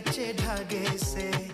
कच्चे धागे से।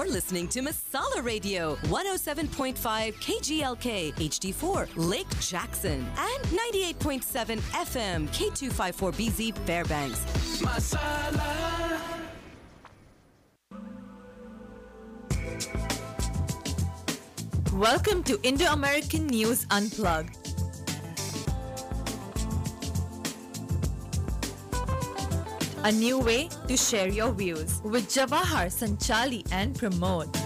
You're listening to Masala Radio 107.5 KGLK HD4 Lake Jackson and 98.7 FM K254BZ Fairbanks. Masala. Welcome to Indo American News Unplugged. A new way to share your views with Jawahar, Sanchali, and Pramod.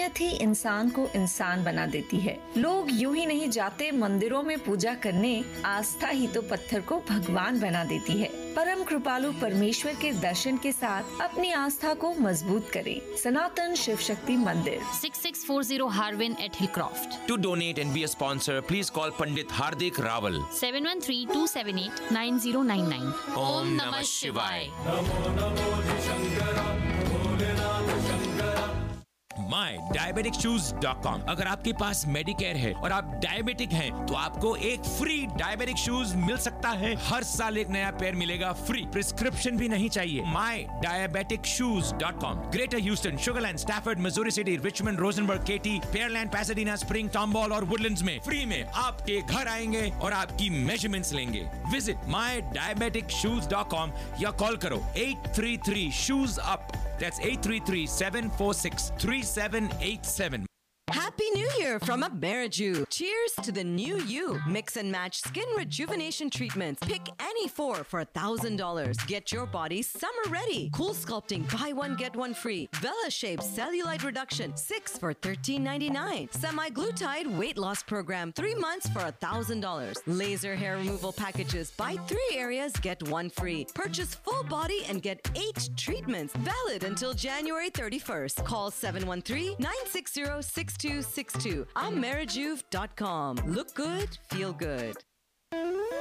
इंसानियत ही इंसान को इंसान बना देती है लोग यूँ ही नहीं जाते मंदिरों में पूजा करने आस्था ही तो पत्थर को भगवान बना देती है परम कृपालु परमेश्वर के दर्शन के साथ अपनी आस्था को मज़बूत करें सनातन Shiv Shakti Mandir 6640 Harvin at Hillcroft. To donate and be a sponsor, please call Pandit Hardik Rawal. 713-278-9099. MyDiabeticShoes.com अगर आपके पास मेडिकेयर है और आप डायबिटिक हैं तो आपको एक फ्री डायबिटिक शूज़ मिल सकता है। हर साल एक नया पेयर मिलेगा फ्री प्रिस्क्रिप्शन भी नहीं चाहिए। MyDiabeticShoes.com Greater Houston Sugar Land Stafford Missouri City Richmond Rosenberg Katy Pearland Pasadena Spring Tomball और वुडलैंड्स में। फ्री में आपके घर आएँगे और आपकी मेजरमेंट्स लेंगे। विज़िट MyDiabeticShoes.com या कॉल करो। Eight three three shoes 833 shoes up that's 833 746 3787 Happy New Year from Ameriju. Cheers to the new you. Mix and match skin rejuvenation treatments. Pick any four for $1,000. Get your body summer ready. Cool sculpting, buy one, get one free. Vela Shape Cellulite Reduction, six for $13.99. Semaglutide weight loss program, three months for $1,000. Laser hair removal packages, buy three areas, get one free. Purchase full body and get eight treatments. Valid until January 31st. Call 713-960-6262. I'm Look good, feel good.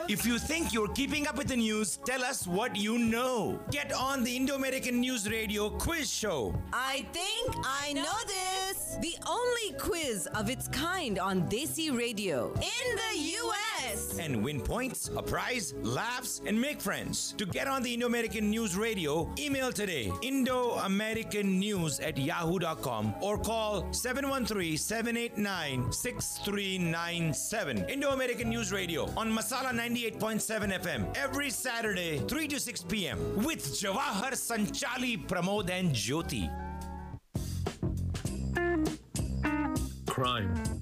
If you think you're keeping up with the news, tell us what you know. Get on the Indo American News Radio quiz show. I think I know this. The only quiz of its kind on Desi Radio in the US. And win points, a prize, laughs, and make friends. To get on the Indo American News Radio, email today Indo American News at yahoo.com or call 713 789 6397. Indo American News Radio on Masala 98.7 FM every Saturday, 3 to 6 p.m. with Jawahar Sanchali, Pramod, and Jyoti. Crime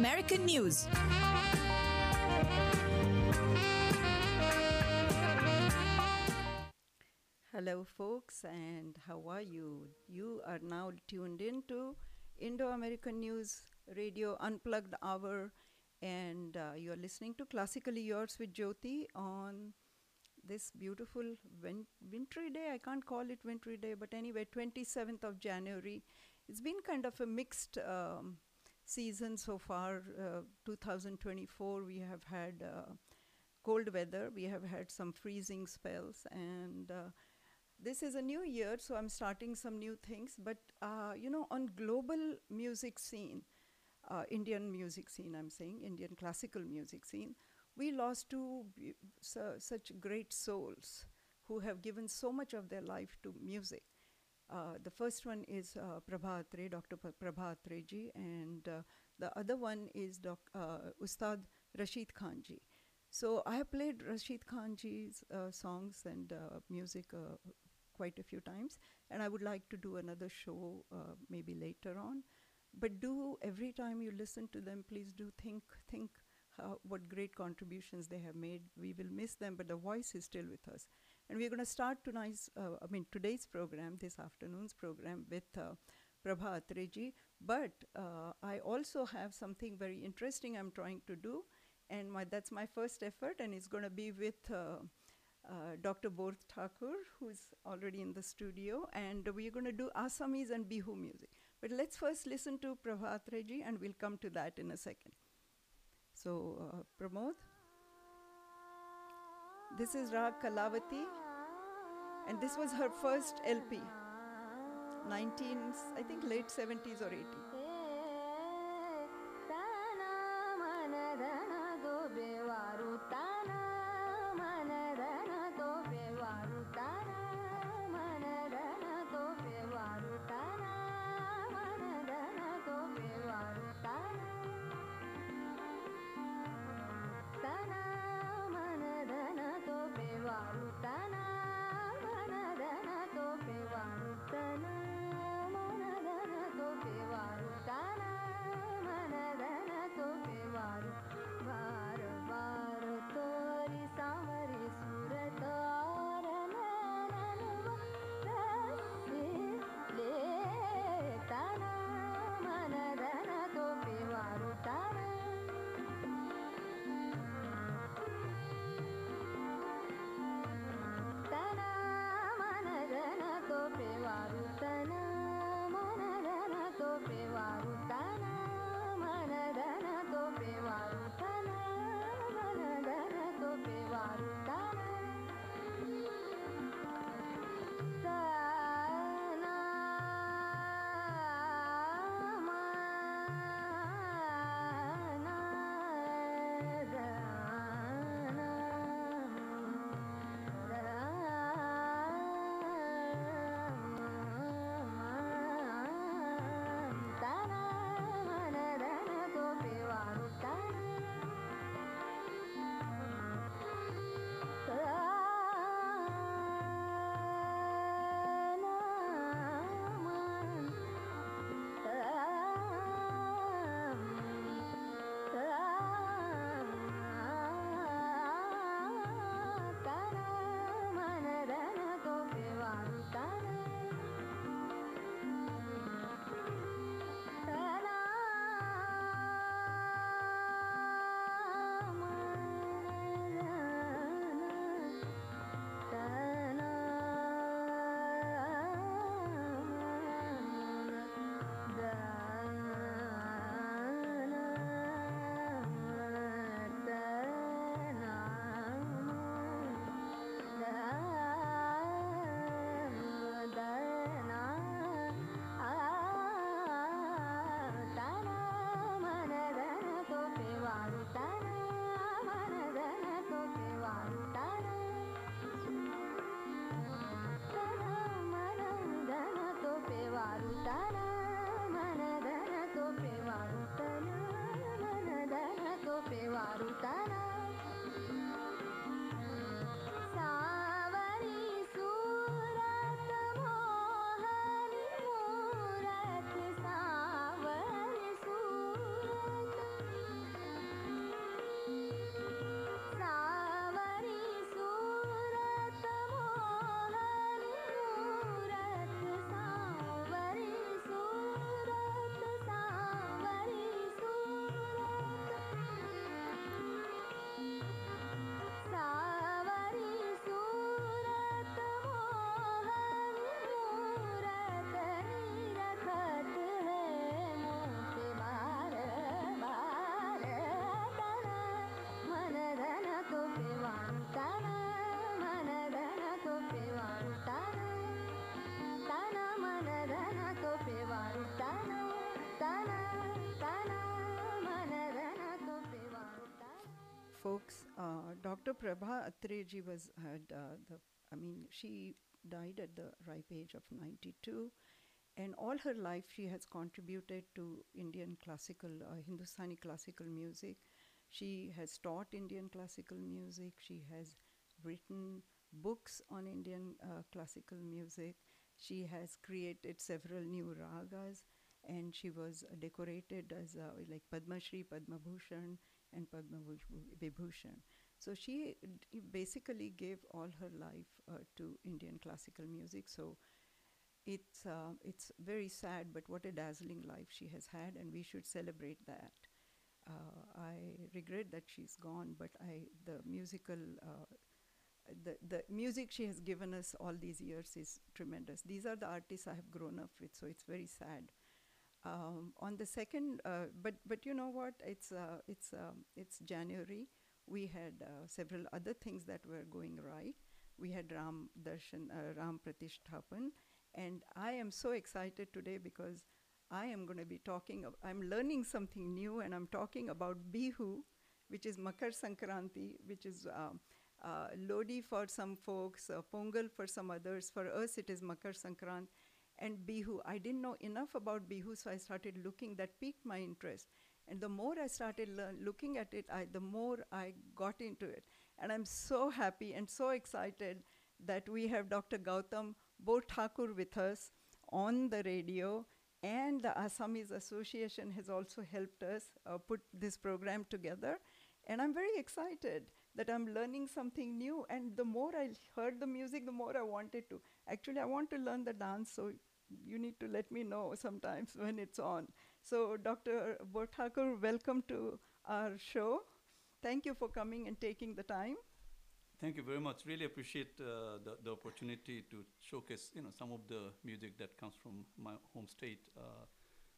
News. Hello, folks, and how are you? You are now tuned in to Indo American News Radio Unplugged Hour, and uh, you are listening to Classically Yours with Jyoti on this beautiful win- wintry day. I can't call it wintry day, but anyway, 27th of January. It's been kind of a mixed um, season so far. Uh, 2024, we have had uh, cold weather, we have had some freezing spells, and uh, this is a new year, so I'm starting some new things. But uh, you know, on global music scene, uh, Indian music scene, I'm saying Indian classical music scene, we lost two su- such great souls who have given so much of their life to music. Uh, the first one is uh, Prabha Atre, Dr. P- Prabha Atre ji, and uh, the other one is doc- uh, Ustad Rashid Khan ji. So I have played Rashid Khan ji's uh, songs and music quite a few times, and I would like to do another show maybe later on. But do every time you listen to them, please do think think how, what great contributions they have made. We will miss them, but the voice is still with us. And we're going to start tonight's, uh, I mean today's program, this afternoon's program with. Uh, Prabha Atreji, but uh, I also have something very interesting I'm trying to do, and my, that's my first effort, and it's going to be with uh, uh, Dr. Borth Thakur, who's already in the studio, and we're going to do Assamese and Bihu music. But let's first listen to Prabha Atreji, and we'll come to that in a second. So, uh, Pramod, this is Rag Kalavati, and this was her first LP, 19, I think late 70s or 80s. Folks. Uh, Dr. Prabha Atreji was had uh, the. I mean, she died at the ripe age of 92, and all her life she has contributed to Indian classical, uh, Hindustani classical music. She has taught Indian classical music. She has written books on Indian uh, classical music. She has created several new ragas, and she was uh, decorated as uh, like Padma Shri, Padma Bhushan, and Padma Vibhushan. So she basically gave all her life uh, to Indian classical music. So it's uh, it's very sad, but what a dazzling life she has had, and we should celebrate that. Uh, I regret that she's gone, but I the musical. Uh, the, the music she has given us all these years is tremendous. These are the artists I have grown up with, so it's very sad. Um, on the second, uh, but but you know what? It's uh, it's um, it's January. We had uh, several other things that were going right. We had Ram Darshan, uh, Ram Pratishtapan, and I am so excited today because I am going to be talking. I'm learning something new, and I'm talking about Bihu, which is Makar Sankranti, which is um, uh, Lodi for some folks, uh, Pongal for some others. For us, it is Makar Sankrant and Bihu. I didn't know enough about Bihu, so I started looking. That piqued my interest. And the more I started looking at it, I, the more I got into it. And I'm so happy and so excited that we have Dr. Gautam Thakur with us on the radio. And the Assamese Association has also helped us uh, put this program together. And I'm very excited that I'm learning something new. And the more I heard the music, the more I wanted to. Actually, I want to learn the dance, so you need to let me know sometimes when it's on. So, Dr. Borthakur, welcome to our show. Thank you for coming and taking the time. Thank you very much. Really appreciate uh, the, the opportunity to showcase, you know, some of the music that comes from my home state. Uh,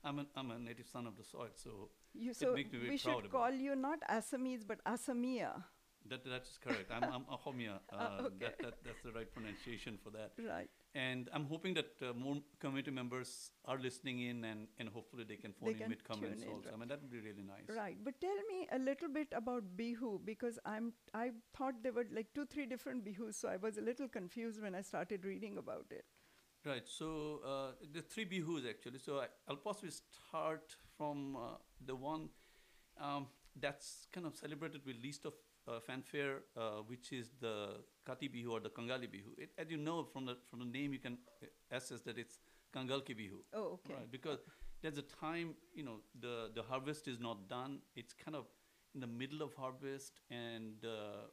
I'm, a, I'm a native son of the soil, so You, it so makes me very we should call you not Assamese but Assamia. That that is correct. I'm I'm Ahomia. Uh, Ah, okay. that, that that's the right pronunciation for that. Right. And I'm hoping that uh, more community members are listening in, and, and hopefully they can phone They in with comments in, also. I mean that would be really nice. Right, but tell me a little bit about Bihu because I'm I thought there were like two three different Bihus, so I was a little confused when I started reading about it. Right. So uh, the three bihus actually. So I, I'll possibly start from uh, the one um, that's kind of celebrated with least of uh, fanfare, uh, which is the Kati Bihu or the Kangali Bihu. It, as you know from the from the name, you can uh, assess that it's Kangalki Bihu. Oh, okay. Right, because there's a time you know the the harvest is not done. It's kind of in the middle of harvest, and uh,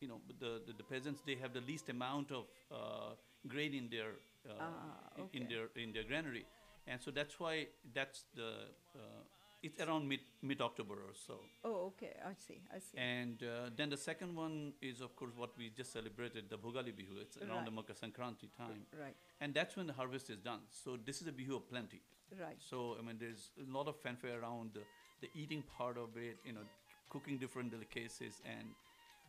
you know the, the the peasants they have the least amount of uh, grain in their uh, Ah, i- in okay. their in their granary, and so that's why that's the uh, it's around mid mid October or so. Oh, okay, I see, I see. And uh, then the second one is, of course, what we just celebrated, the Bhogali Bihu. It's around the Right. Makar Sankranti time. Right. And that's when the harvest is done. So this is a Bihu of plenty. Right. So, I mean, there's a lot of fanfare around the, the eating part of it, you know, cooking different delicacies. And,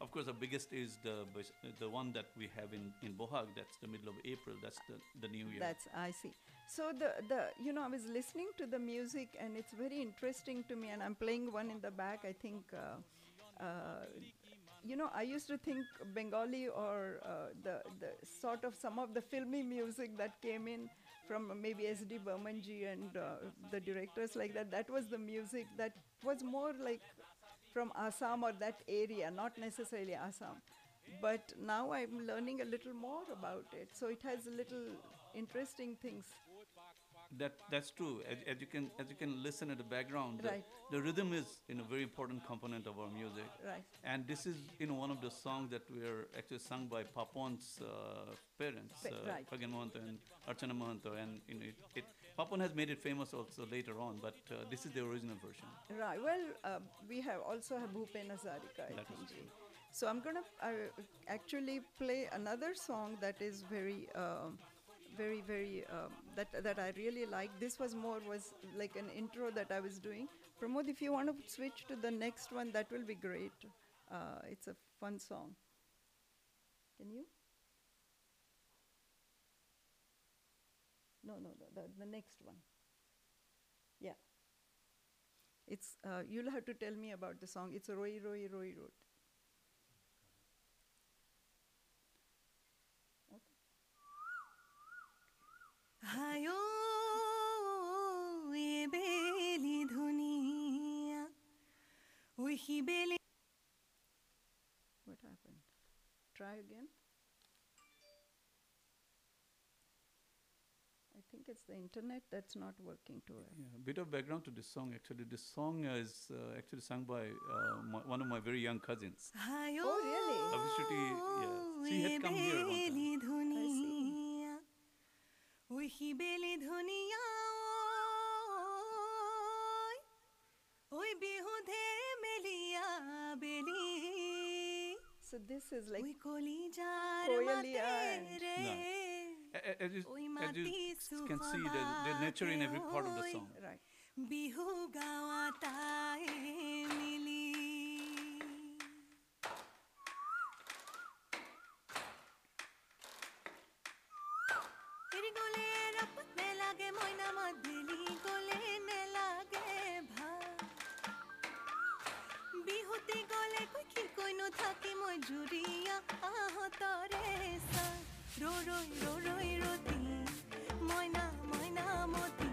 of course, the biggest is the the one that we have in, in Bohag. That's the middle of April. That's the, the new year. That's I see. So the the you know I was listening to the music and it's very interesting to me and I'm playing one in the back. I think. Uh, uh, you know, I used to think Bengali or uh, the the sort of some of the filmy music that came in from maybe S.D. Burmanji and uh, the directors like that. That was the music that was more like from Assam or that area, not necessarily Assam. But now I'm learning a little more about it. So it has a little interesting things. That that's true. As, as you can as you can listen at the background, the, Right. the rhythm is you know very important component of our music. Right. And this is you know one of the songs that were actually sung by Papon's uh, parents, Pa- uh, right. Khagen Mahanta and Archana Mahanta, and you know it, it Papon has made it famous also later on, but uh, this is the original version. Right. Well, uh, we have also have Bhupen Hazarika, I think. true. So I'm gonna uh, actually play another song that is very, um very, very um, that that I really like. This was more was like an intro that I was doing. Pramod, if you want to switch to the next one, that will be great. Uh, it's a fun song. Can you? No, no, the, the next one. Yeah. It's uh, you'll have to tell me about the song. It's a Roi Roi Roi Road. ভায়ো এ বেলি ধুনিয়া উহি বেলি What happened? Try again. I think it's the internet that's not working too well. Yeah, a bit of background to this song actually. This song is uh, actually sung by uh, my, one of my very young cousins. Oh, really? Abhishuti, yeah. She had come here. One time. I see. ওই বেলি ধুনিয়া ওই বিহুধে মেলিয়া বেলি So this is like ওই কলিজার Koyalia মাতে and- রে No. A- a- As you, ওই as মাটি you can see, the, the nature in every part of the সুখবাই song. right. ৰ ৰৈ ৰতি মইনা মইনা মতি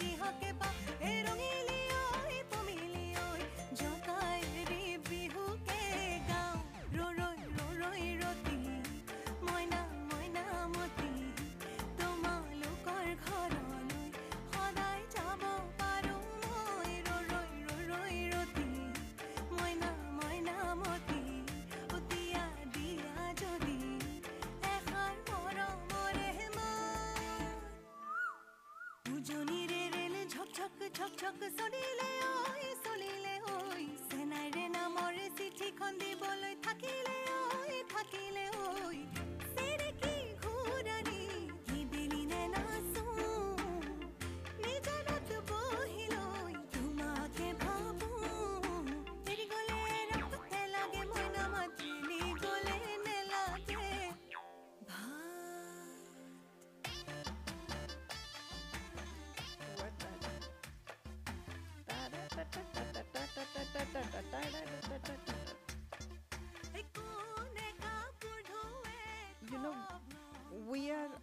ti ho 저 그 끝선이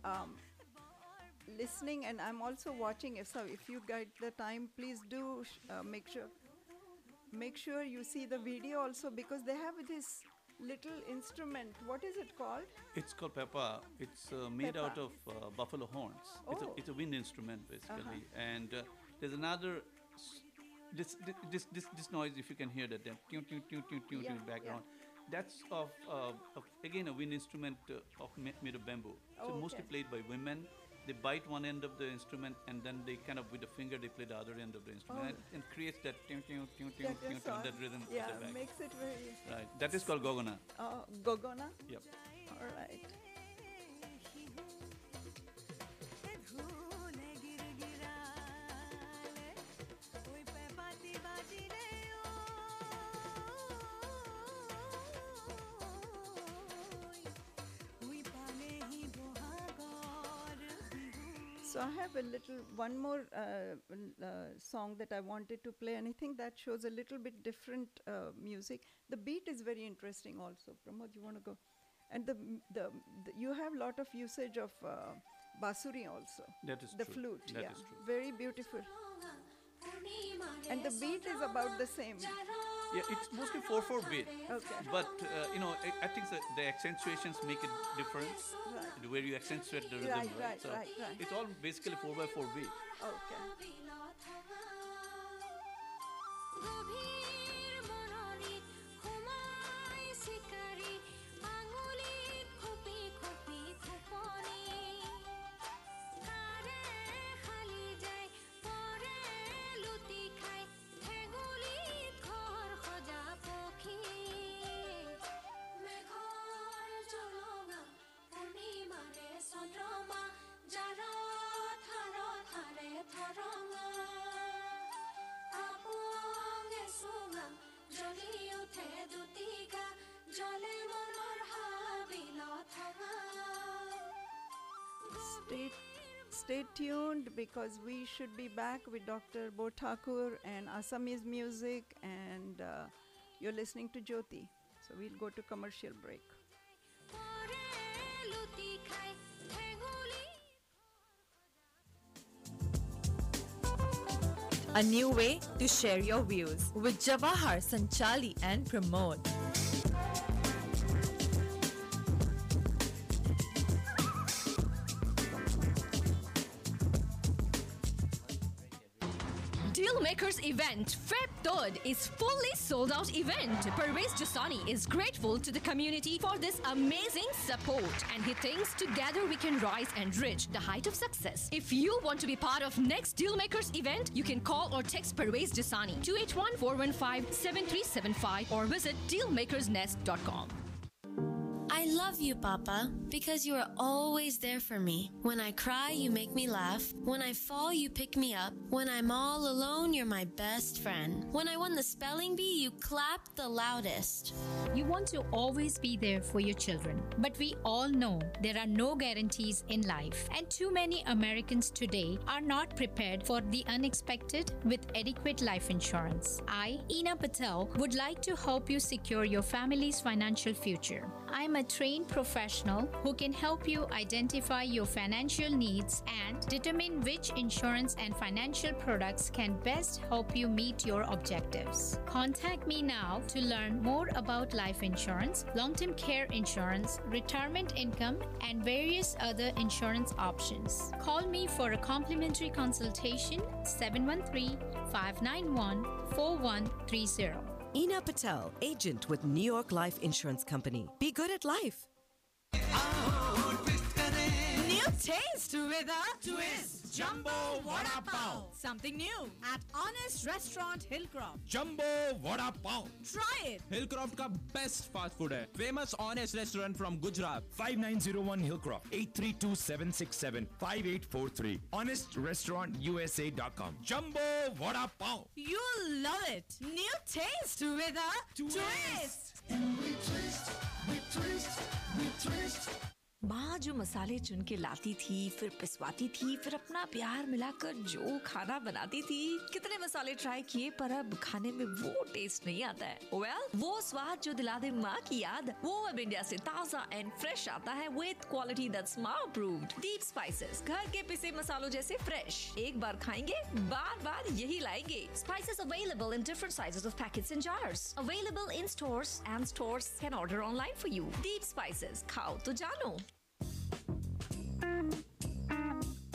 um, listening, and I'm also watching. If so, if you get the time, please do sh- uh, make sure make sure you see the video also because they have this little instrument. What is it called? It's called pepa. It's uh, made out of uh, buffalo horns. It's, Oh. a, it's a wind instrument basically. Uh-huh. And uh, there's another. This, this this this noise, if you can hear that, that tune, tune, tune, tune, tune, Yeah, background, that's of, uh, of again a wind instrument uh, of made of bamboo. So Oh, mostly played by women. They bite one end of the instrument and then they kind of with the finger they play the other end of the instrument Oh. and, and creates that That tune, is tune, all- that rhythm Yeah, makes it very. Right. That is called gogona. Uh, Gogona. Yep. All right. So I have a little one more uh, uh, song that I wanted to play, and I think that shows a little bit different uh, music. The beat is very interesting, also. Pramod, you want to go? And the, the, the you have a lot of usage of uh, basuri also. That is the true. flute. That yeah, very beautiful. And the beat is about the same. Yeah, it's mostly 4 4 beat. Okay. But, uh, you know, I, I think the, the accentuations make it different. Right. The way you accentuate the rhythm. Right, right, So right, right. It's all basically 4 by 4 beat. Okay. Stay stay tuned because we should be back with Dr. Borthakur and Assamese music, and uh, you're listening to Jyoti. So we'll go to commercial break. A new way to share your views with Jawahar, Sanchali, and Pramod. Dealmakers event Feb 3rd is fully sold out event. Parvez Jasani is grateful to the community for this amazing support and he thinks together we can rise and reach the height of success. If you want to be part of next Dealmakers event, you can call or text Parvez Jasani 281-415-7375 or visit dealmakersnest.com. Love you, Papa, because you are always there for me. When I cry, you make me laugh. When I fall, you pick me up. When I'm all alone, you're my best friend. When I won the spelling bee, you clapped the loudest. You want to always be there for your children, but we all know there are no guarantees in life, and too many Americans today are not prepared for the unexpected with adequate life insurance. I, Ina Patel, would like to help you secure your family's financial future. I'm a professional who can help you identify your financial needs and determine which insurance and financial products can best help you meet your objectives. Contact me now to learn more about life insurance, long term care insurance, retirement income, and various other insurance options. Call me for a complimentary consultation 713 591 4130. Ina Patel, agent with New York Life Insurance Company. Be good at life. Oh taste with a twist. Jumbo Vada Pav. Something new at Honest Restaurant Hillcroft. Jumbo Vada Pav. Try it. Hillcroft best fast food है. Famous Honest restaurant from Gujarat. 5901 Hillcroft 8327675843. HonestRestaurantUSA.com. Jumbo Vada Pav. You'll love it. New taste with a twist. twist. And we twist, we twist, we twist. माँ जो मसाले चुन के लाती थी फिर पिसवाती थी फिर अपना प्यार मिलाकर जो खाना बनाती थी। कितने मसाले ट्राई किए पर अब खाने में वो टेस्ट नहीं आता है। Well, वो स्वाद जो दिला दे माँ की याद वो अब इंडिया से ताज़ा एंड फ्रेश आता है विद क्वालिटी दैट्स माँ अप्रूव्ड डीप स्पाइसेस घर के पिसे मसालों जैसे फ्रेश एक बार खाएँगे बार बार यही लाएँगे। Spices available in different sizes of packets and jars. Available in stores and stores can order online for you. Deep Spices खाओ तो जानो। Thank you.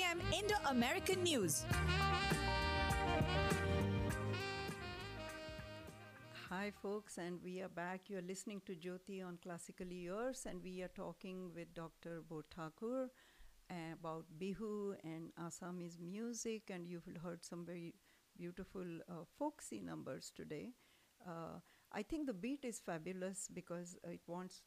Indo American News. Hi, folks, and we are back. You're listening to Jyoti on Classically Yours, and we are talking with Dr. Borthakur uh, about Bihu and Assamese music, and you've heard some very beautiful uh, folksy numbers today. Uh, I think the beat is fabulous because it wants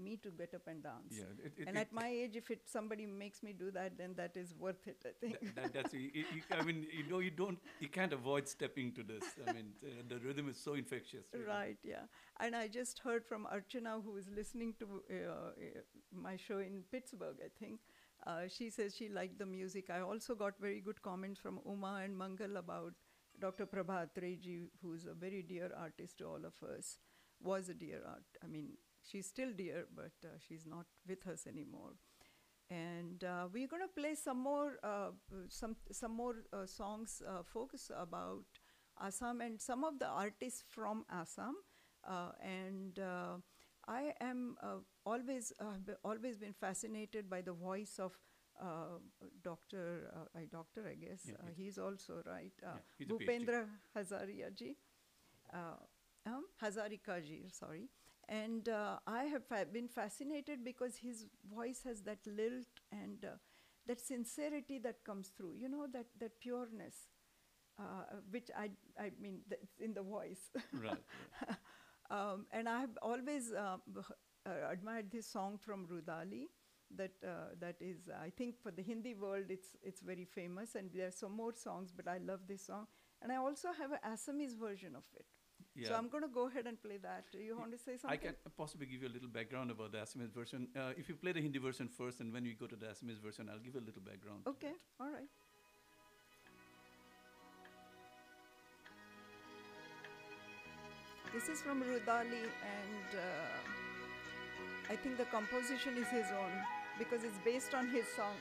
me to get up and dance. Yeah, it- it- and it- at my age, if it somebody makes me do that, then that is worth it. I think. That, that, that's you, you, I mean, you know, you don't, you can't avoid stepping to this. I mean, uh, the rhythm is so infectious. really. Right, yeah. And I just heard from Archana, who is listening to uh, uh, my show in Pittsburgh, I think. Uh, she says she liked the music. I also got very good comments from Uma and Mangal about Dr. Prabha Atreji, who's a very dear artist to all of us, was a dear art. I mean, she's still dear, but uh, she's not with us anymore. And uh, we're going to play some more, uh, some some more uh, songs, uh, focus about Assam and some of the artists from Assam. Uh, and uh, I am uh, always uh, always been fascinated by the voice of uh, Doctor, uh, I doctor I guess. Yeah, uh, he's also right. Uh, Yeah, he's a PhD. Bhupendra Hazaria ji, uh, um, Hazarika ji, sorry. And uh, I have fa- been fascinated because his voice has that lilt and uh, that sincerity that comes through. You know that that pureness, uh, which I I mean that's in the voice. Right, um, and I have always uh, uh, admired this song from Rudali. That uh, that is, I think, for the Hindi world, it's it's very famous, and there are some more songs. But I love this song, and I also have an Assamese version of it. So I'm going to go ahead and play that. Do You want to say something? I can possibly give you a little background about the Assamese version. Uh, if you play the Hindi version first, and when you go to the Assamese version, I'll give you a little background. Okay, all right. This is from Rudali, and uh, I think the composition is his own because it's based on his song.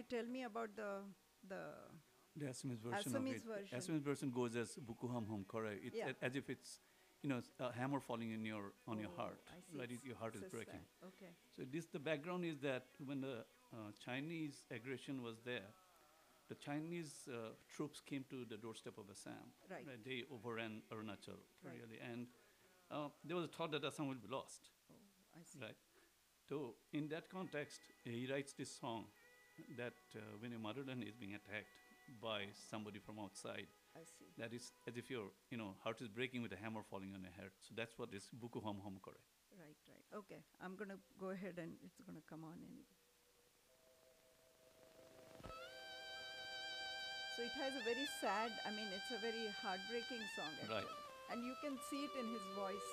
You tell me about the the The Assamese version Assamese of it. version. Assamese version goes as Buku Hom Hom Kore. It's Yeah. a- as if it's, you know, a hammer falling in your on your Oh, heart. I see. Right, your heart is breaking. okay. So this the background is that when the uh, Chinese aggression was there, the Chinese uh, troops came to the doorstep of Assam. Right. They overran Arunachal Right. really, and uh, there was a thought that Assam will be lost. Oh, I see. Right. So in that context, he writes this song that uh, when a Marudan is being attacked by somebody from outside, I see. that is as if your you know heart is breaking with a hammer falling on your head. So that's what this Buku Hom Hom Kore. Right, right. Okay, I'm going to go ahead and it's going to come on in. So it has a very sad, I mean, it's a very heartbreaking song, actually. Right. And you can see it in his voice.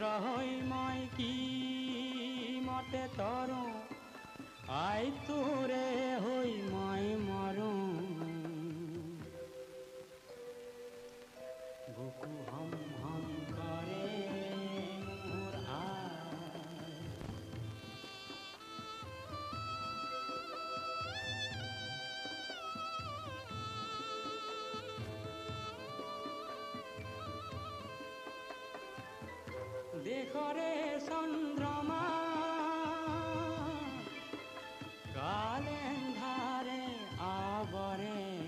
রহইময় কি মতে তর? আয় তো দেখরে চন্দ্রমা। কালেন্ধারে আবরে।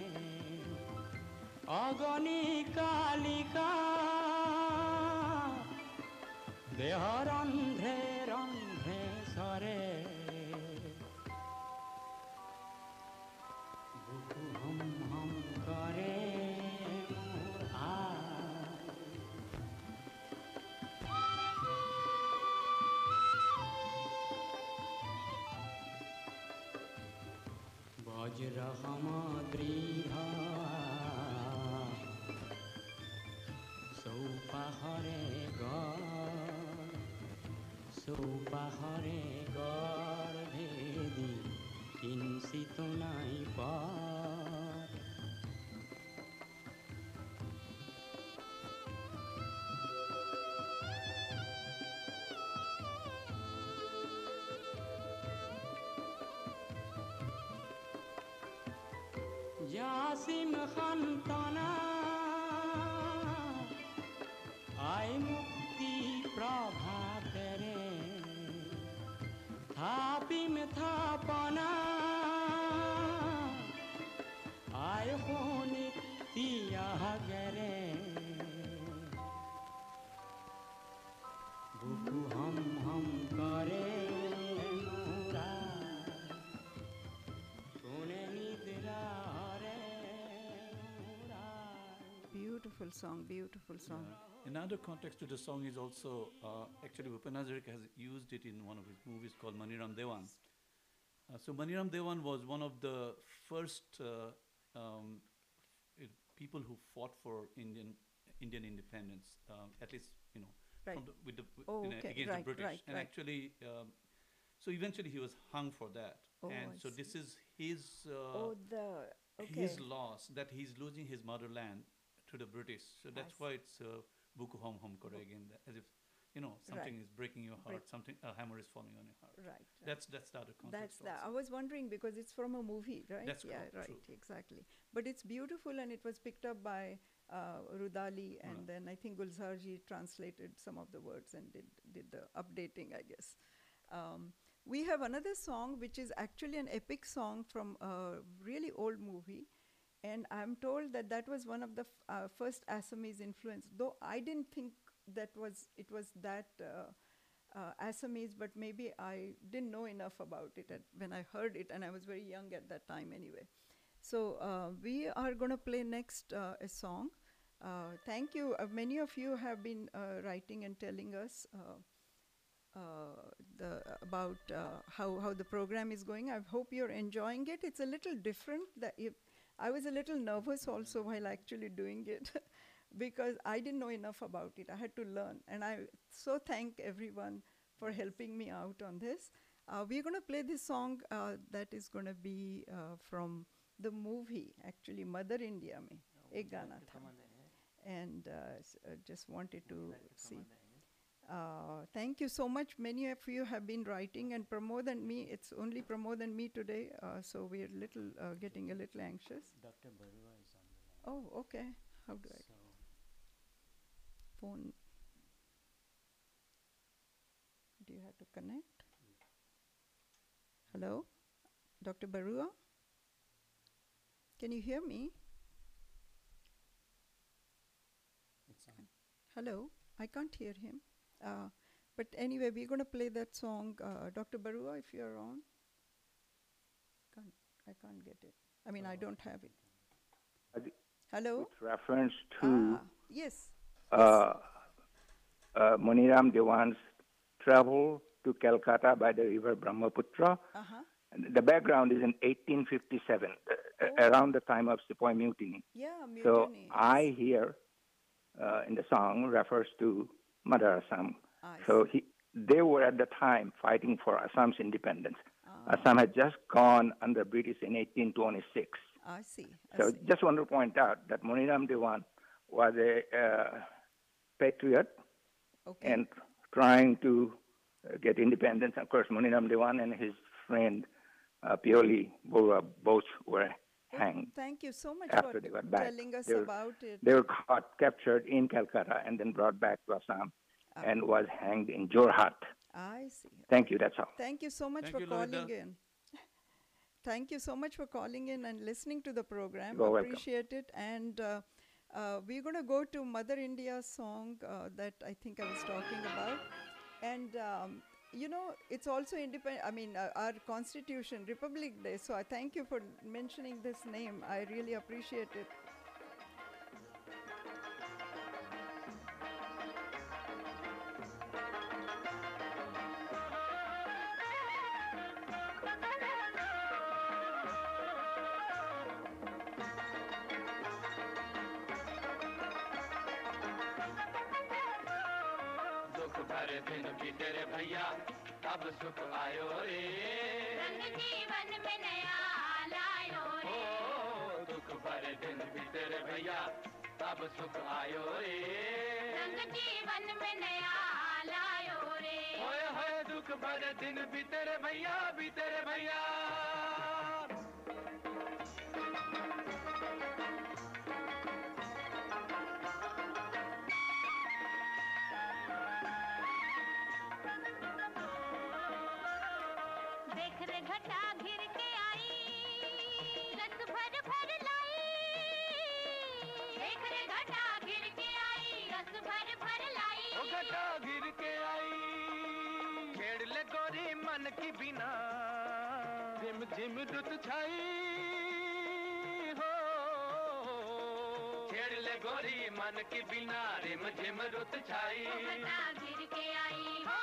অগণি কালিকা। দেহ বজ্রহমদ্রিহ সৌপাহরে গড় সৌপাহরে গড় ভেদি কিঞ্চিত নাই পর יאסים חנתנה आय मुक्ति प्रभा करे थापी में था Beautiful song, beautiful song. Another context to the song is also uh, actually Bhupen Hazarika has used it in one of his movies called Maniram Dewan. Uh, so Maniram Dewan was one of the first uh, um, people who fought for Indian Indian independence, um, at least you know Right. from the, with the Oh, you know, okay, against right, the British. right, and actually, um, so eventually he was hung for that. Oh, and I so this is his uh, oh, the okay. his loss that he's losing his motherland to the British. So that's why it's uh, Buku Hom Hom Kore again, as if you know something Right. is breaking your heart, Break- something a hammer is falling on your heart. Right, right. That's that's the other. That's that. I was wondering because it's from a movie, right? That's yeah, correct, right, true. exactly. But it's beautiful, and it was picked up by uh, Rudali, and Right. then I think Gulzarji translated some of the words and did did the updating, I guess. Um, we have another song which is actually an epic song from a really old movie. And I'm told that that was one of the f- uh, first Assamese influence, though I didn't think that was it was that uh, uh, Assamese, but maybe I didn't know enough about it at, when I heard it, and I was very young at that time anyway. So uh, we are going to play next uh, a song. Uh, thank you. Many of you have been writing and telling us uh, the about uh, how how the program is going. I hope you're enjoying it. It's a little different. That if I was a little nervous also while actually doing it because I didn't know enough about it. I had to learn, and I so thank everyone for helping me out on this. Uh, we're going to play this song uh, that is going to be uh, from the movie, actually, Mother India mein, ek gana tha. And uh, uh, just wanted to see. Uh, thank you so much. Many of you have been writing, and Pramod and me, it's only Pramod and me today, uh, so we're little uh, getting a little anxious. Dr. Barua is on the line. Oh, okay. How do I? Phone. Do you have to connect? Hello? Dr. Barua? Can you hear me? It's on. Hello? I can't hear him. Uh, but anyway, we're going to play that song. Uh, Dr. Barua, if you're on. Can't, I can't get it. I mean, I don't have it. Hello. With reference to Ah, yes. uh, uh, Moniram Dewan's travel to Calcutta by the river Brahmaputra. Uh-huh. And The background is in 1857, uh, uh, around the time of Sepoy Mutiny. Yeah, mutiny. So. I hear uh, in the song refers to Mother Assam. So he, they were at the time fighting for Assam's independence. Ah. Assam had just gone under British in 1826. I see. I So see. just want to point out that Moniram Dewan was a uh, patriot Okay. and trying to uh, get independence. Of course, Moniram Dewan and his friend uh, Pioli Bora both were hanged Thank you so much after for they got back. telling us they were, about it. They were caught, captured in Calcutta, and then brought back to Assam Ah. and was hanged in Jorhat. I see. Thank you. That's all. Thank you so much Thank for you, calling Loida. in. Thank you so much for calling in and listening to the program. You're welcome. Appreciate it. And uh, uh, we're going to go to Mother India's song uh, that I think I was talking about. And, um, you know, it's also independent, I mean, uh, our Constitution, Republic Day. So I thank you for mentioning this name. I really appreciate it. भैया तब सुख आयो रे। रंग जीवन में नया लायो रे। दुख भरे दिन भीतर भैया तब सुख आयो रे। रंग जीवन में नया लायो रे। होए होए दुख भरे दिन भीतर भैया भीतर भैया। की बिना। झिम झिम रुत छाई। हो। छेड़ ले गोरी मन की बिना रिम झिम रुत छाई। घटा घिर के आई। हो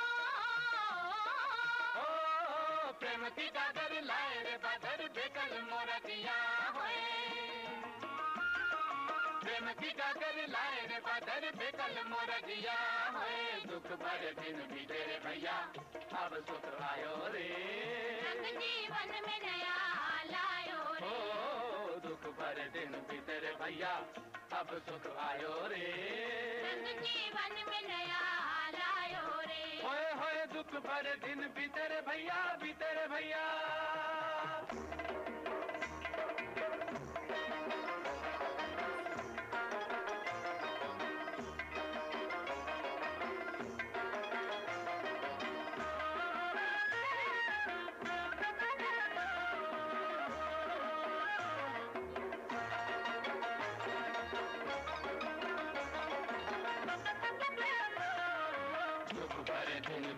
ओ प्रेम की गागर लाए रे बादर बेकल मोरा दिया प्रेम की गागर लाए रे बादर बेकल मोरा दिया होए दुख भरे दिन भी तेरे भैया अब सुख आयो रे। जीवन में नया लायो रे। ओ दुख भरे दिन भी तेरे भैया अब सुख आयो रे। जीवन में नया लायो रे। होए होए दुख भरे दिन भी तेरे भैया भी तेरे भैया।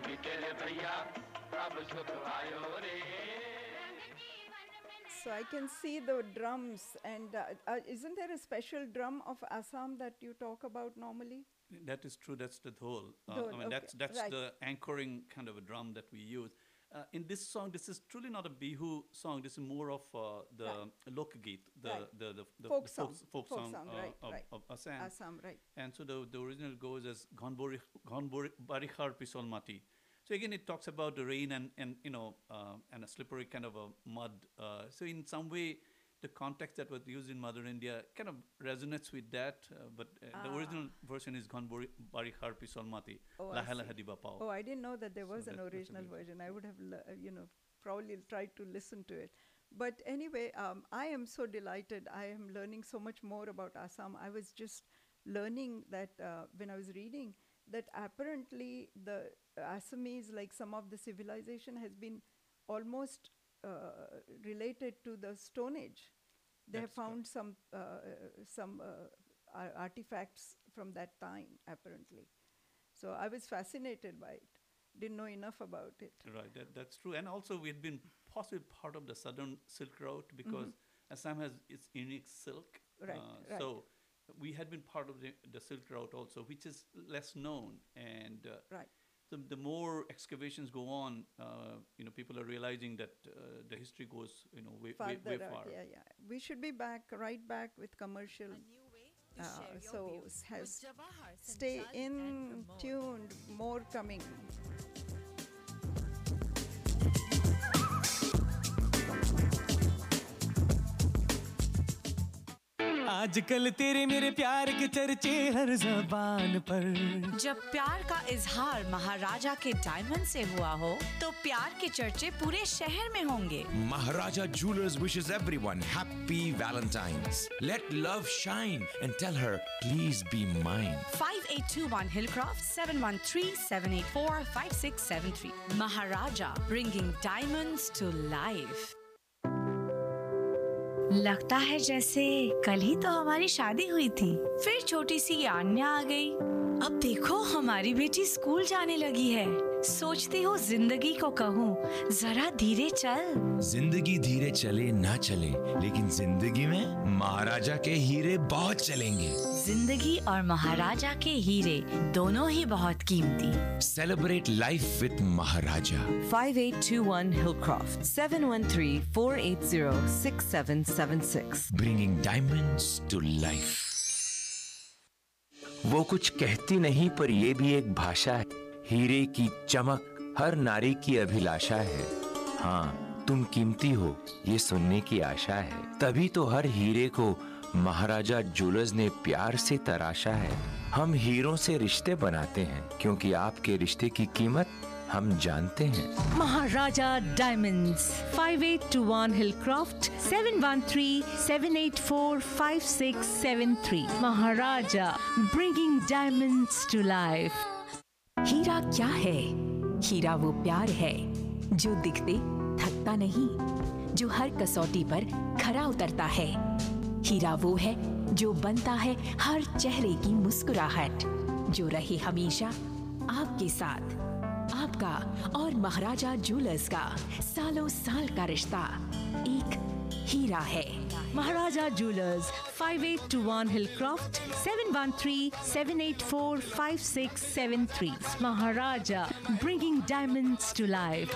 भरे दिन भी तेरे भैया अब सुख आयो रे So I can see the drums, and uh, uh, isn't there a special drum of Assam that you talk about normally? That is true. That's the dhol. Uh, Dhol, I mean, okay, that's that's right. the anchoring kind of a drum that we use. Uh, in this song, this is truly not a bihu song. This is more of uh, the lokgeet, the, Right. the, the, the Folk the song, folk, folk song, song, uh, right, of, right. of Assam. Assam, right. And so the, the original goes as Ghanbori Barihar Pisol Mati. So again, it talks about the rain and and you know uh, and a slippery kind of a mud. Uh, so in some way, the context that was used in Mother India kind of resonates with that. Uh, but uh, the Ah. original version is Ghanbori Barihar Pisol Mati. Oh, see. Pao. Oh, I didn't know that there So was an that- original version. I would have, uh, you know, probably tried to listen to it. But anyway, um, I am so delighted. I am learning so much more about Assam. I was just learning that uh, when I was reading that apparently the Assamese, like some of the civilization, has been almost related to the Stone Age. They have That's correct. found some uh, some uh, artifacts from that time, apparently. So I was fascinated by it. Didn't know enough about it. Right, that, that's true. And also, we had been possibly part of the southern Silk Route because Mhm. Assam has its unique silk. Right, right. So we had been part of the, the Silk Route also, which is less known. And uh, Right. The, the more excavations go on, uh, you know, people are realizing that uh, the history goes, you know, way, way, way out, far. yeah, yeah. We should be back, right back with commercial. to Uh, share so views has with stay in and tuned. More coming. आजकल तेरे मेरे प्यार के चर्चे हर जबान पर। जब प्यार का इजहार महाराजा के डायमंड से हुआ हो तो प्यार के चर्चे पूरे शहर में होंगे। Maharaja Jewellers wishes everyone happy Valentine let love shine and tell her please be mine five eight two one Hillcroft seven one three seven eight four five six seven three Maharaja bringing diamond to life लगता है जैसे कल ही तो हमारी शादी हुई थी। फिर छोटी सी आन्या आ गई। अब देखो, हमारी बेटी स्कूल जाने लगी है। सोचती हूँ ज़िंदगी को कहूँ जरा धीरे चल ज़िंदगी धीरे चले ना चले लेकिन ज़िंदगी में महाराजा के हीरे बहुत चलेंगे ज़िंदगी और महाराजा के हीरे दोनों ही बहुत कीमती Celebrate life with Maharaja. 5821 Hillcroft, 713 480 6776. Bringing diamonds to life. वो कुछ कहती नहीं पर ये भी एक भाषा है हीरे की चमक हर नारी की अभिलाषा है हाँ तुम कीमती हो ये सुनने की आशा है तभी तो हर हीरे को महाराजा ज्वेलर्स ने प्यार से तराशा है हम हीरों से रिश्ते बनाते हैं क्योंकि आपके रिश्ते की कीमत हम जानते हैं Maharaja Diamonds, 5821 Hillcroft, 713-784-5673. Maharaja, bringing diamonds to life. हीरा क्या है? हीरा वो प्यार है, जो दिखते थकता नहीं, जो हर कसौटी पर खरा उतरता है। हीरा वो है, जो बनता है हर चेहरे की मुस्कुराहट, जो रहे हमेशा आपके साथ, आपका और महाराजा जूलर्स का सालों साल का रिश्ता, एक हीरा है। Maharaja Jewellers 5821 Hillcroft six seven three Maharaja bringing diamonds to life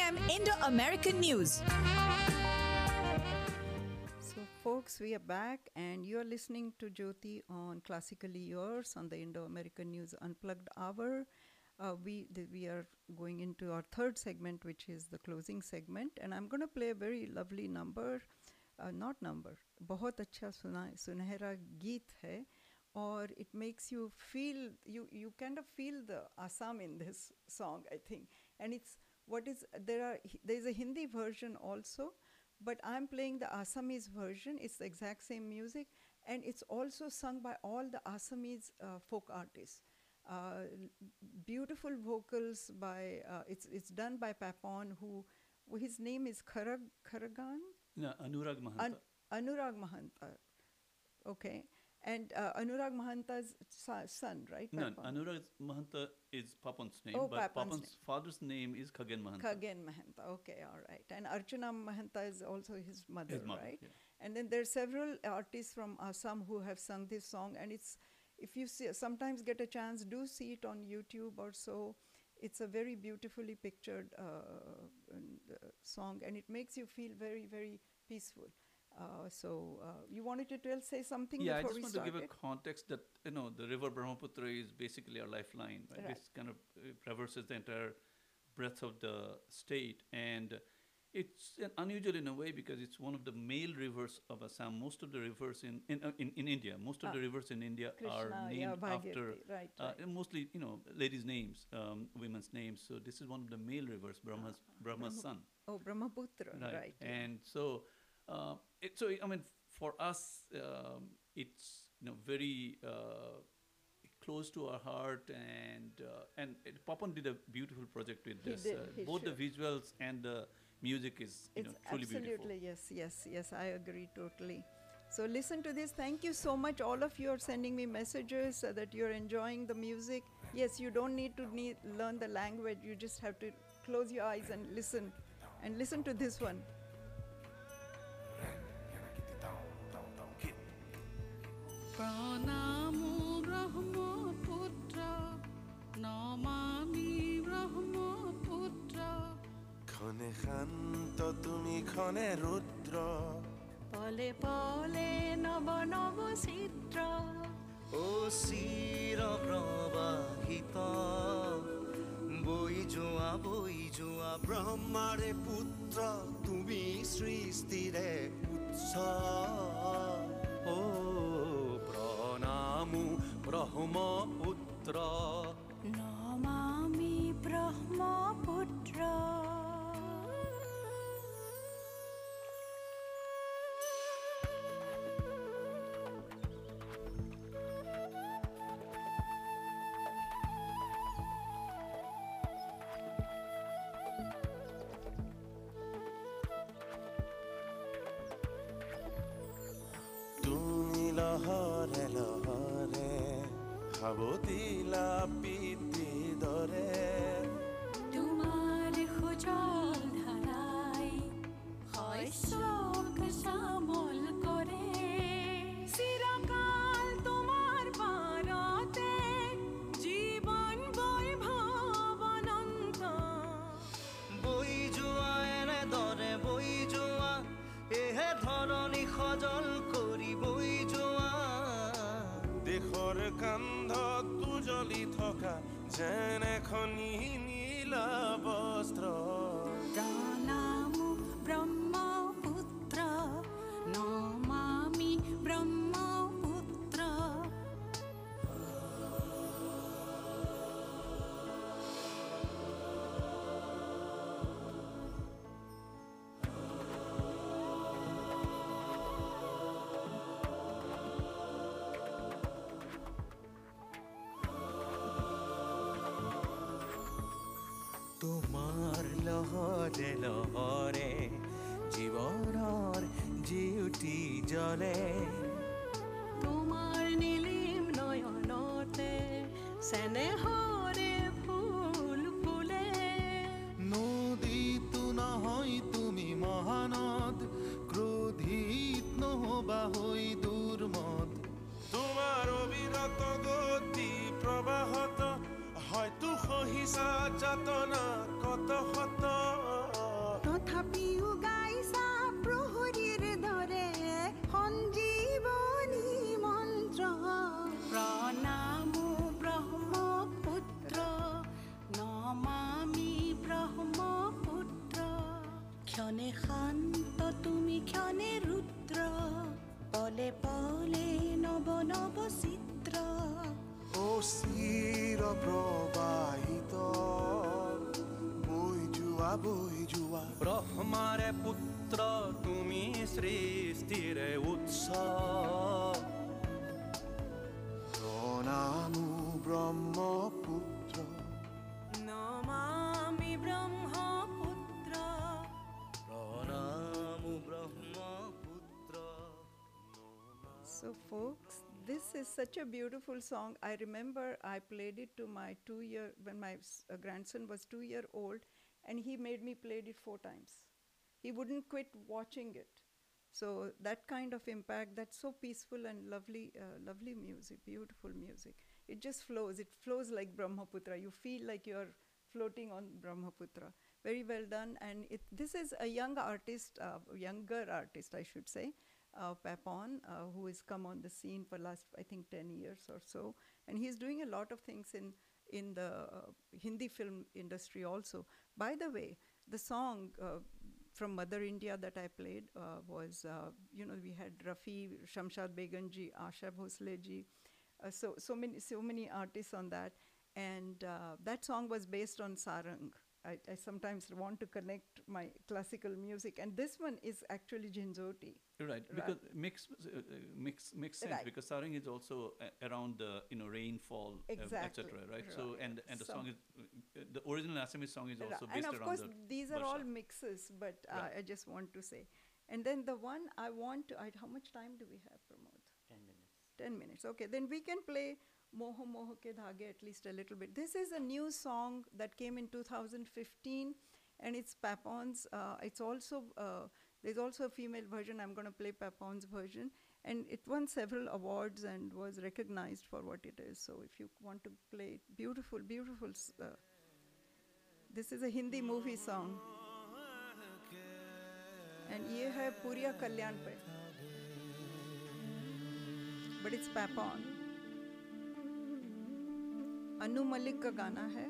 Indo American News. So, folks, we are back, and you are listening to Jyoti on Classically Yours on the Indo American News Unplugged Hour. Uh, we th- we are going into our third segment, which is the closing segment, and I'm going to play a very lovely number, uh, not number, बहुत अच्छा सुना सुनहरा गीत है, or it makes you feel you you kind of feel the Assam in this song, I think, and it's what is there are there is a Hindi version also, but I'm playing the Assamese version. It's the exact same music, and it's also sung by all the Assamese uh, folk artists. Uh, beautiful vocals by uh, it's it's done by Papon, who who his name is Kharag Kharagan. No, Anurag Mahanta. An- Anurag Mahanta. Okay. And uh, Anurag Mahanta's son, right? no, Anurag Mahanta is Papon's name, Oh, but Papon's Papon's father's name is Khagen Mahanta. Khagen Mahanta. Okay, all right. And Archana Mahanta is also his mother, His mother, right? yeah. And then there are several artists from Assam who have sung this song, and it's if you see, sometimes get a chance, do see it on YouTube or so. It's a very beautifully pictured uh, uh, song, and it makes you feel very, very peaceful. Uh, so uh, you wanted to tell, say something yeah, I just want started? to give a context that you know the river Brahmaputra is basically our lifeline. Right? Right. This kind of uh, traverses the entire breadth of the state, and it's an unusual in a way because it's one of the male rivers of Assam. Most of the rivers in in uh, in, in India, most of Ah. the rivers in India are Krishna, yeah, named after Bhagirathi, right, uh, right. mostly you know ladies' names, um, women's names. So this is one of the male rivers, Brahma's Brahma's Brahma- son. Oh, Brahmaputra, right. yeah. And so, uh, it, so I mean, for us, um, it's you know very uh, close to our heart, and uh, and it, Papon did a beautiful project with He this. did, uh, both sure. the visuals and the music is you it's know truly absolutely beautiful. Absolutely, yes yes yes i agree totally so listen to this thank you so much all of you are sending me messages uh, that you're enjoying the music yes you don't need to need, learn the language you just have to close your eyes and listen and listen to this one প্ৰণাম ব্ৰহ্মপুত্ৰ নমামি ব্ৰহ্মপুত্ৰ ক্ষণে শান্ত তুমি ক্ষণে ৰুদ্ৰ। পলে পলে নব চিত্ৰ ও চিৰ প্ৰবাহিত বৈ যোৱা বৈ যোৱা ব্ৰহ্মাৰে পুত্ৰ তুমি সৃষ্টিৰে উৎস। ও নমো ব্ৰহ্ম নমামি ব্ৰহ্মপুত্ৰ তোমাৰ লহৰে লহৰে জীৱনৰ জিউতি জ্বলে। যোৱা বৈ যোৱা ব্ৰহ্মাৰে পুত্ৰ তুমি সৃষ্টিৰে উৎস প্ৰণামো ব্ৰহ্মপুত্ৰ নমামি ব্ৰহ্মপুত্ৰ প্ৰণাম Brahmaputra So, folks, this is such a beautiful song. I remember I played it to my two year, when my s- uh, grandson was two year old, and he made me play it four times. He wouldn't quit watching it. So, that kind of impact, that's so peaceful and lovely, uh, lovely music, beautiful music. It just flows. It flows like Brahmaputra. You feel like you're floating on Brahmaputra. Very well done. And it, this is a young artist, uh, younger artist, I should say, uh, Papon, uh, who has come on the scene for last, I think, 10 years or so. And he's doing a lot of things in, in the uh, Hindi film industry also. By the way, the song uh, from Mother India that I played uh, was, uh, you know, we had Rafi, Shamshad Begumji, Asha Bhosle ji, uh, so so many so many artists on that, and uh, that song was based on sarang. I, I sometimes want to connect my classical music, and this one is actually Jinzoti. Right, because makes uh, uh, makes sense Right. because sarang is also uh, around the you know rainfall, uh, etc. Right? So and and the So- song is the original Assamese song is Ra- also and based of around course, the these are all mixes, but uh, Right. I just want to say. And then the one I want to, I, how much time do we have, Pramod? 10 minutes. 10 minutes. Okay, then we can play Moho Moho Ke Dhage at least a little bit. This is a new song that came in 2015 and it's Papon's. Uh, it's also, uh, there's also a female version. I'm going to play Papon's version. And it won several awards and was recognized for what it is. So if you want to play it, beautiful, beautiful. s- Uh, this is a Hindi movie song and ये है पूरिया कल्याण पे but it's Papon Anu Malik का गाना है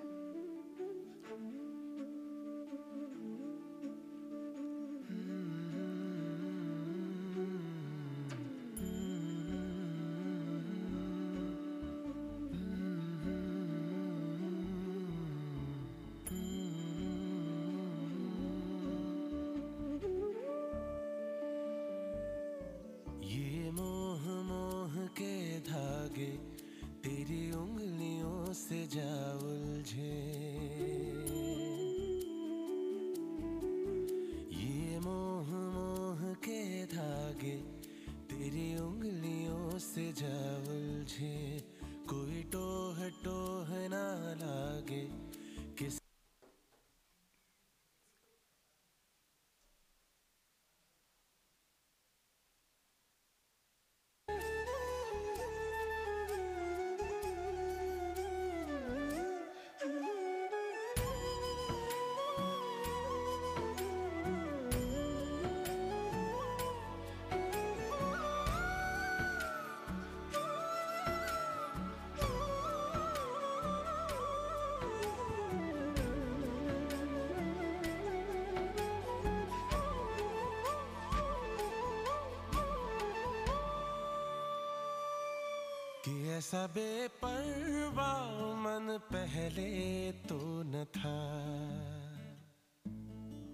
कि ऐसा बेपरवा मन पहले तो न था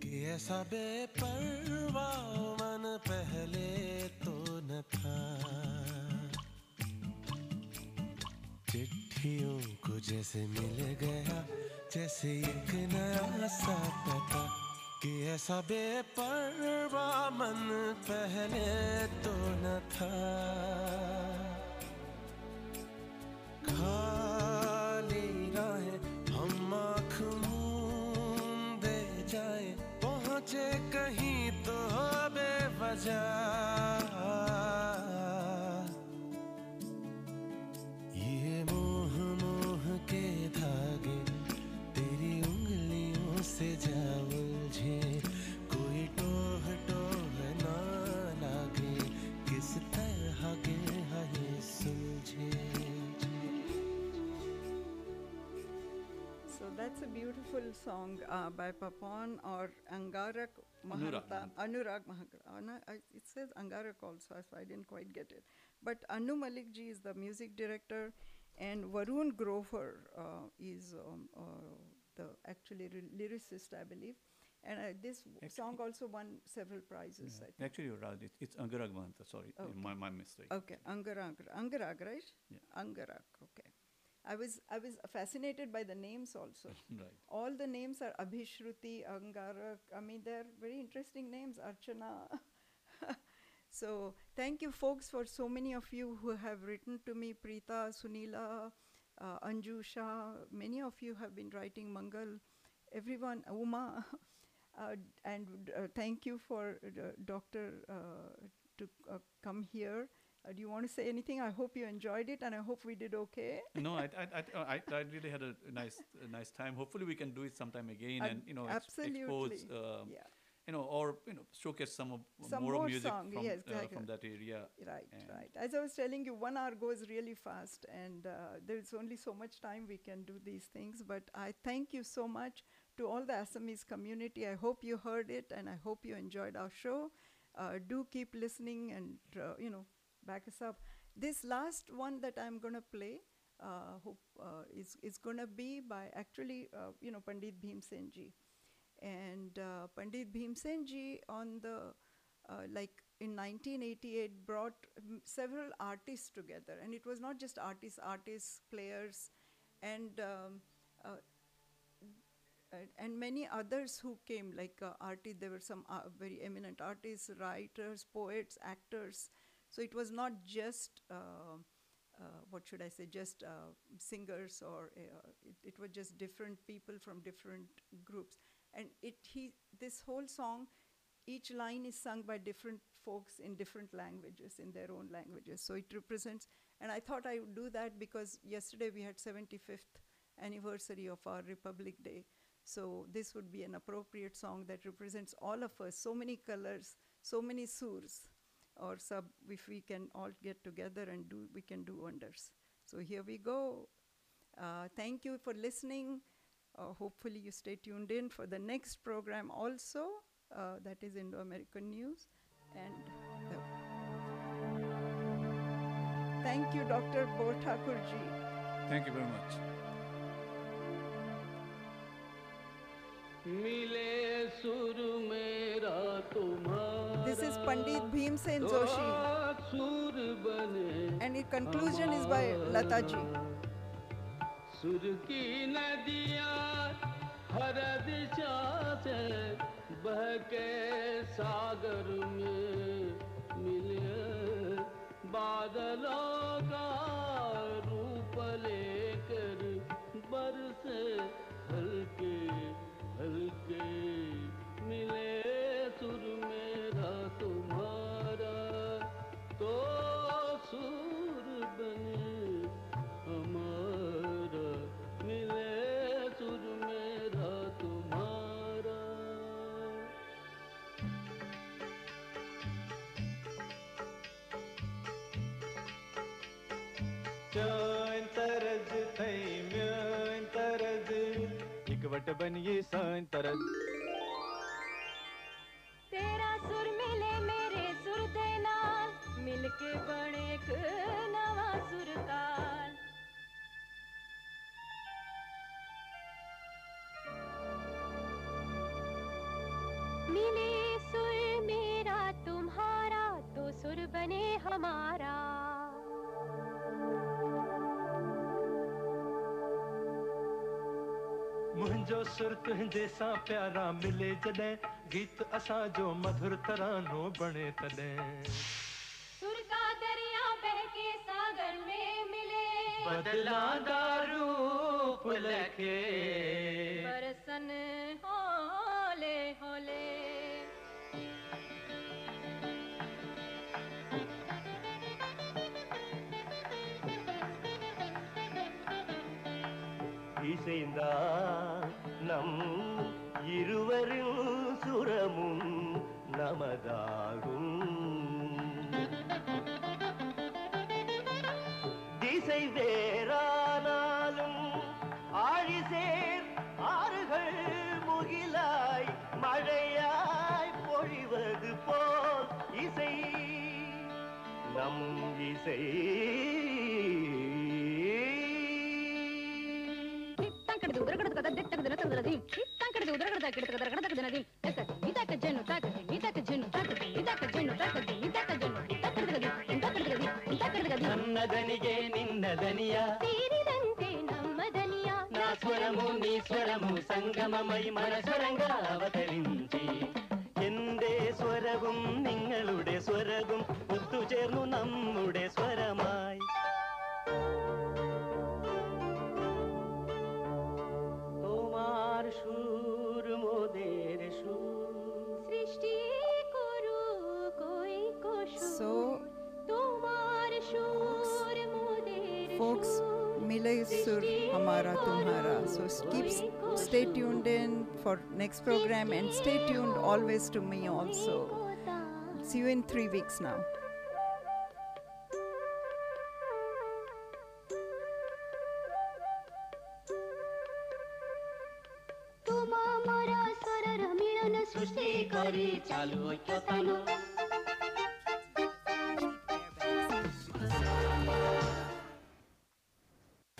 कि ऐसा बेपरवा मन पहले तो न था। चिट्ठियों को जैसे मिल गया, जैसे एक नया सा पता कि ऐसा बेपरवा मन पहले तो न था। Beautiful song uh, by Papon or Angarak Mahanta. Anurag Mahanta. Ana- It says Angarak also, so I didn't quite get it. But Anu Malik ji is the music director, and Varun Grover uh, is um, uh, the actually lyricist, I believe. And uh, this w- song also won several prizes. I think. Actually, you're right. It's, it's Angarag Mahanta. Sorry, Okay. my, my mistake. Okay, Angarag, Angarag, right? Yeah. Angarag, okay. I was I was fascinated by the names also. Right. All the names are Abhishruti, Angarak. I mean, they're very interesting names. Archana. so thank you, folks, for so many of you who have written to me. Preeta, Sunila, uh, Anju Shah. Many of you have been writing Mangal. Everyone, Uma. Uh, and uh, thank you for uh, Doctor uh, to uh, come here. Uh, do you want to say anything? I hope you enjoyed it, and I hope we did okay. no, I, I, I, I, I really had a nice, a nice time. Hopefully, we can do it sometime again, Ab- and you know, ex- expose, absolutely. um, Yeah. you know, or you know, showcase some of Some more, more music song, from yes, uh, from that area. Right, And- right. As I was telling you, one hour goes really fast, and uh, there's only so much time we can do these things. But I thank you so much to all the Assamese community. I hope you heard it, and I hope you enjoyed our show. Uh, do keep listening, and uh, you know, back us up. This last one that I'm gonna play. Uh, hope, uh, is is gonna be by actually uh, you know Pandit Bhim Sen ji, and uh, Pandit Bhim Sen ji on the uh, like in 1988 brought mm, several artists together and it was not just artists artists players and um, uh, and many others who came like uh, artists there were some uh, very eminent artists writers poets actors so it was not just uh, uh, what should I say, just uh, singers or uh, it, it was just different people from different groups. And it he this whole song, each line is sung by different folks in different languages, in their own languages. So it represents, and I thought I would do that because yesterday we had 75th anniversary of our Republic Day. So this would be an appropriate song that represents all of us, so many colors, so many surs or sub if we can all get together and do we can do wonders so here we go uh, thank you for listening uh, hopefully you stay tuned in for the next program also uh, that is indo-american news and the thank you dr bo thakurji Thank you very much. मिले सुर मेरा तुम्हारा this is pandit bhimsen joshi and its conclusion is by lata ji सुर की नदियाँ हर दिशा से बह के सागर में मिले बादलों का रूप लेकर बरसे हल्के हल्के मिले सुर मेरा Sjoen terz, thei mjoen terz, ikvart ben je zijn terz. जो सुर तुंहिंजे सां प्यारा मिले जॾहिं गीत असांजो मधुर तरानो बने तॾहिं। सुर का दरिया बहके सागर में मिले। बदला दारूप लखे बरसन होले होले। इसेंदा நம் இருவரின் சுரமும் நமதாகும். திசை வேறானாலும் ஆழிசேர் ஆறுகள் முகிலாய் மழையாய் பொழிவது போல் இசை. நம் இசை ನದೀಮ್ ತಾನ್ ಕಡೆದು ಉದರಗಡದ ಕಿಡತಕ ದರಗಡದ ನದೀಮ್ ಇದಾಕ ಜನ್ನು ತಾಕದಿ ಇದಾಕ ಜನ್ನು ತಾಕದಿ ಇದಾಕ ಜನ್ನು ತಾಕದಿ ಇದಾಕ ಜನ್ನು ತಕ್ಕಡದಗದಿ ತಕ್ಕಡದಗದಿ ತಕ್ಕಡದಗದಿ ನನ್ನ ದನಿಗೆ ನಿನ್ನ ದನಿಯ ಸೇರಿದಂತೆ ನಮ್ಮ ದನಿಯ ನಾ ಸ್ವರಮು ನೀ ಸ್ವರಮು സംഗമമൈ മനസ്വരംഗ അവതരിഞ്ചി എന്റെ സ്വരവും നിങ്ങളുടെ സ്വരവും ഒത്തുചേർന്നു നമ്മുടെ Tumhara. So keep stay tuned in for next program and stay tuned always to me also. See you in three weeks now.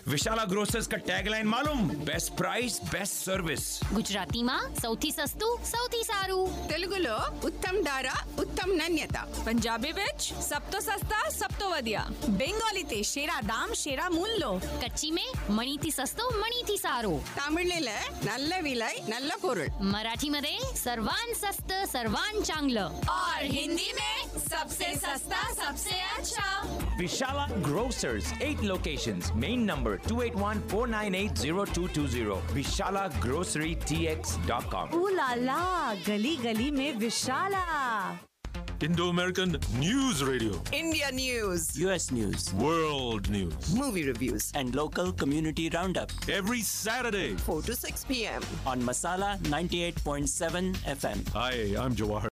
Vishala grocers का टैगलाइन मालूम? Best price best service Gujarati माँ सौथी सस्तु सौथी सारू। तेलुगु लो उत्तम दारा उत्तम नन्यता। पंजाबी विच सब तो सस्ता सब तो वधिया। बंगाली ते शेरा दाम शेरा मूल लो। कच्ची में मणी थी सस्तो मणी थी सारो। तमिल नल्ले विलय नल्ले पुरुल मराठी मधे सर्वान सस्त सर्वान चांगलं। और हिंदी में सबसे सस्ता सबसे अच्छा। Vishala grocers at location main number 281 498 0220. VishalaGroceryTX.com. Ooh la la! Gali Gali me Vishala! Indo American News Radio. India News. US News. World News. Movie reviews. And local community roundup. Every Saturday. 4 to 6 p.m. On Masala 98.7 FM. Hi, I'm Jawahar.